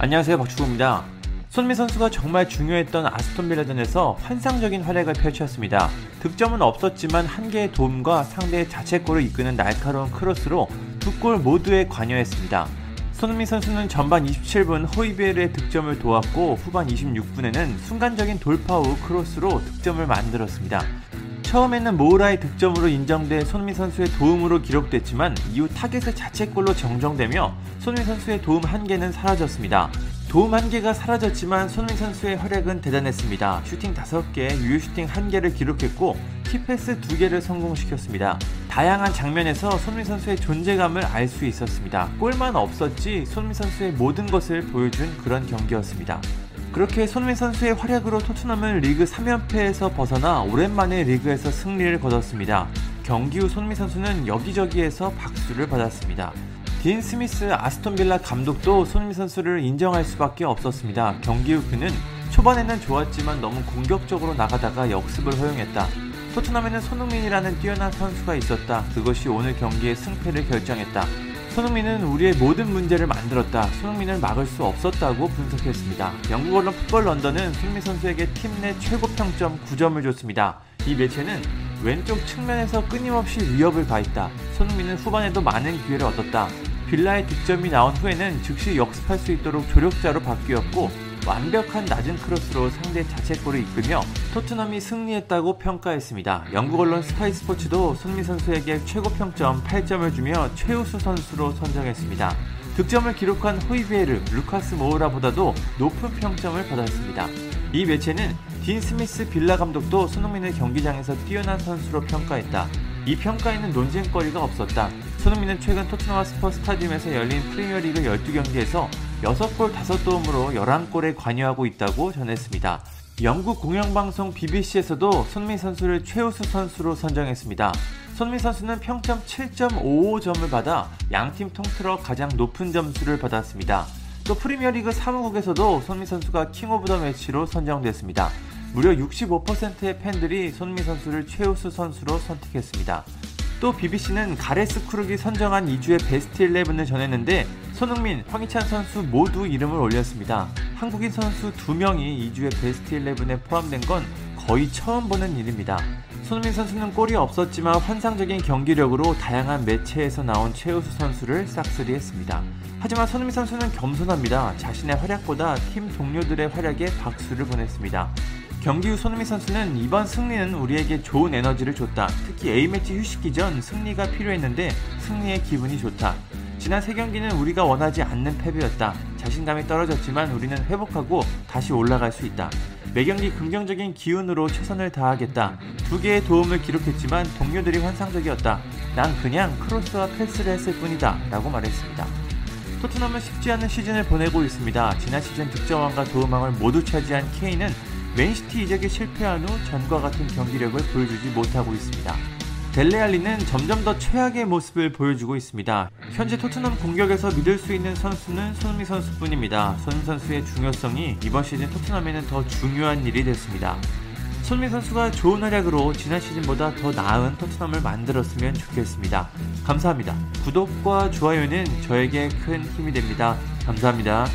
안녕하세요 박주호입니다. 손흥민 선수가 정말 중요했던 아스톤 빌라전에서 환상적인 활약을 펼쳤습니다. 득점은 없었지만 한 개의 도움과 상대의 자책골을 이끄는 날카로운 크로스로 두 골 모두에 관여했습니다. 손흥민 선수는 전반 27분 호이베르의 득점을 도왔고 후반 26분에는 순간적인 돌파 후 크로스로 득점을 만들었습니다. 처음에는 모우라의 득점으로 인정돼 손흥민 선수의 도움으로 기록됐지만 이후 타겟의 자책골로 정정되며 손흥민 선수의 도움 한 개는 사라졌습니다. 도움 한 개가 사라졌지만 손흥민 선수의 활약은 대단했습니다. 슈팅 5개, 유효 슈팅 1개를 기록했고 key pass 2개를 성공시켰습니다. 다양한 장면에서 손흥민 선수의 존재감을 알 수 있었습니다. 골만 없었지 손흥민 선수의 모든 것을 보여준 그런 경기였습니다. 그렇게 손흥민 선수의 활약으로 토트넘은 리그 3연패에서 벗어나 오랜만에 리그에서 승리를 거뒀습니다. 경기 후 손흥민 선수는 여기저기에서 박수를 받았습니다. 딘 스미스 아스톤 빌라 감독도 손흥민 선수를 인정할 수밖에 없었습니다. 경기 후 그는 초반에는 좋았지만 너무 공격적으로 나가다가 역습을 허용했다. 토트넘에는 손흥민이라는 뛰어난 선수가 있었다. 그것이 오늘 경기의 승패를 결정했다. 손흥민은 우리의 모든 문제를 만들었다. 손흥민을 막을 수 없었다고 분석했습니다. 영국 언론 풋볼 런던은 손흥민 선수에게 팀 내 최고 평점 9점을 줬습니다. 이 매체는 왼쪽 측면에서 끊임없이 위협을 가했다. 손흥민은 후반에도 많은 기회를 얻었다. 빌라의 득점이 나온 후에는 즉시 역습할 수 있도록 조력자로 바뀌었고 완벽한 낮은 크로스로 상대 자책골을 이끌며 토트넘이 승리했다고 평가했습니다. 영국 언론 Sky Sports도 손흥민 선수에게 최고 평점 8점을 주며 최우수 선수로 선정했습니다. 득점을 기록한 호이베르, 루카스 모우라보다도 높은 평점을 받았습니다. 이 매체는 딘 스미스 빌라 감독도 손흥민을 경기장에서 뛰어난 선수로 평가했다. 이 평가에는 논쟁거리가 없었다. 손흥민은 최근 토트넘 스퍼 스타디움에서 열린 프리미어리그 12경기에서 6골 5도움으로 11골에 관여하고 있다고 전했습니다. 영국 공영방송 BBC에서도 손흥민 선수를 최우수 선수로 선정했습니다. 손흥민 선수는 평점 7.55점을 받아 양팀 통틀어 가장 높은 점수를 받았습니다. 또 프리미어리그 사무국에서도 손흥민 선수가 King of the Match로 선정됐습니다. 무려 65%의 팬들이 손민 선수를 최우수 선수로 선택했습니다. 또 BBC는 가레스 크룩이 선정한 2주의 베스트 11을 전했는데 손흥민, 황희찬 선수 모두 이름을 올렸습니다. 한국인 선수 2명이 2주의 베스트 11에 포함된 건 거의 처음 보는 일입니다. 손흥민 선수는 골이 없었지만 환상적인 경기력으로 다양한 매체에서 나온 최우수 선수를 싹쓸이 했습니다. 하지만 손흥민 선수는 겸손합니다. 자신의 활약보다 팀 동료들의 활약에 박수를 보냈습니다. 경기 후 손흥민 선수는 이번 승리는 우리에게 좋은 에너지를 줬다. 특히 A매치 휴식기 전 승리가 필요했는데 승리의 기분이 좋다. 지난 세 경기는 우리가 원하지 않는 패배였다. 자신감이 떨어졌지만 우리는 회복하고 다시 올라갈 수 있다. 매 경기 긍정적인 기운으로 최선을 다하겠다. 두 개의 도움을 기록했지만 동료들이 환상적이었다. 난 그냥 크로스와 패스를 했을 뿐이다. 라고 말했습니다. 토트넘은 쉽지 않은 시즌을 보내고 있습니다. 지난 시즌 득점왕과 도움왕을 모두 차지한 케인은 맨시티 이적에 실패한 후 전과 같은 경기력을 보여주지 못하고 있습니다. 델레알리는 점점 더 최악의 모습을 보여주고 있습니다. 현재 토트넘 공격에서 믿을 수 있는 선수는 손흥민 선수뿐입니다. 손흥민 선수의 중요성이 이번 시즌 토트넘에는 더 중요한 일이 됐습니다. 손흥민 선수가 좋은 활약으로 지난 시즌보다 더 나은 토트넘을 만들었으면 좋겠습니다. 감사합니다. 구독과 좋아요는 저에게 큰 힘이 됩니다. 감사합니다.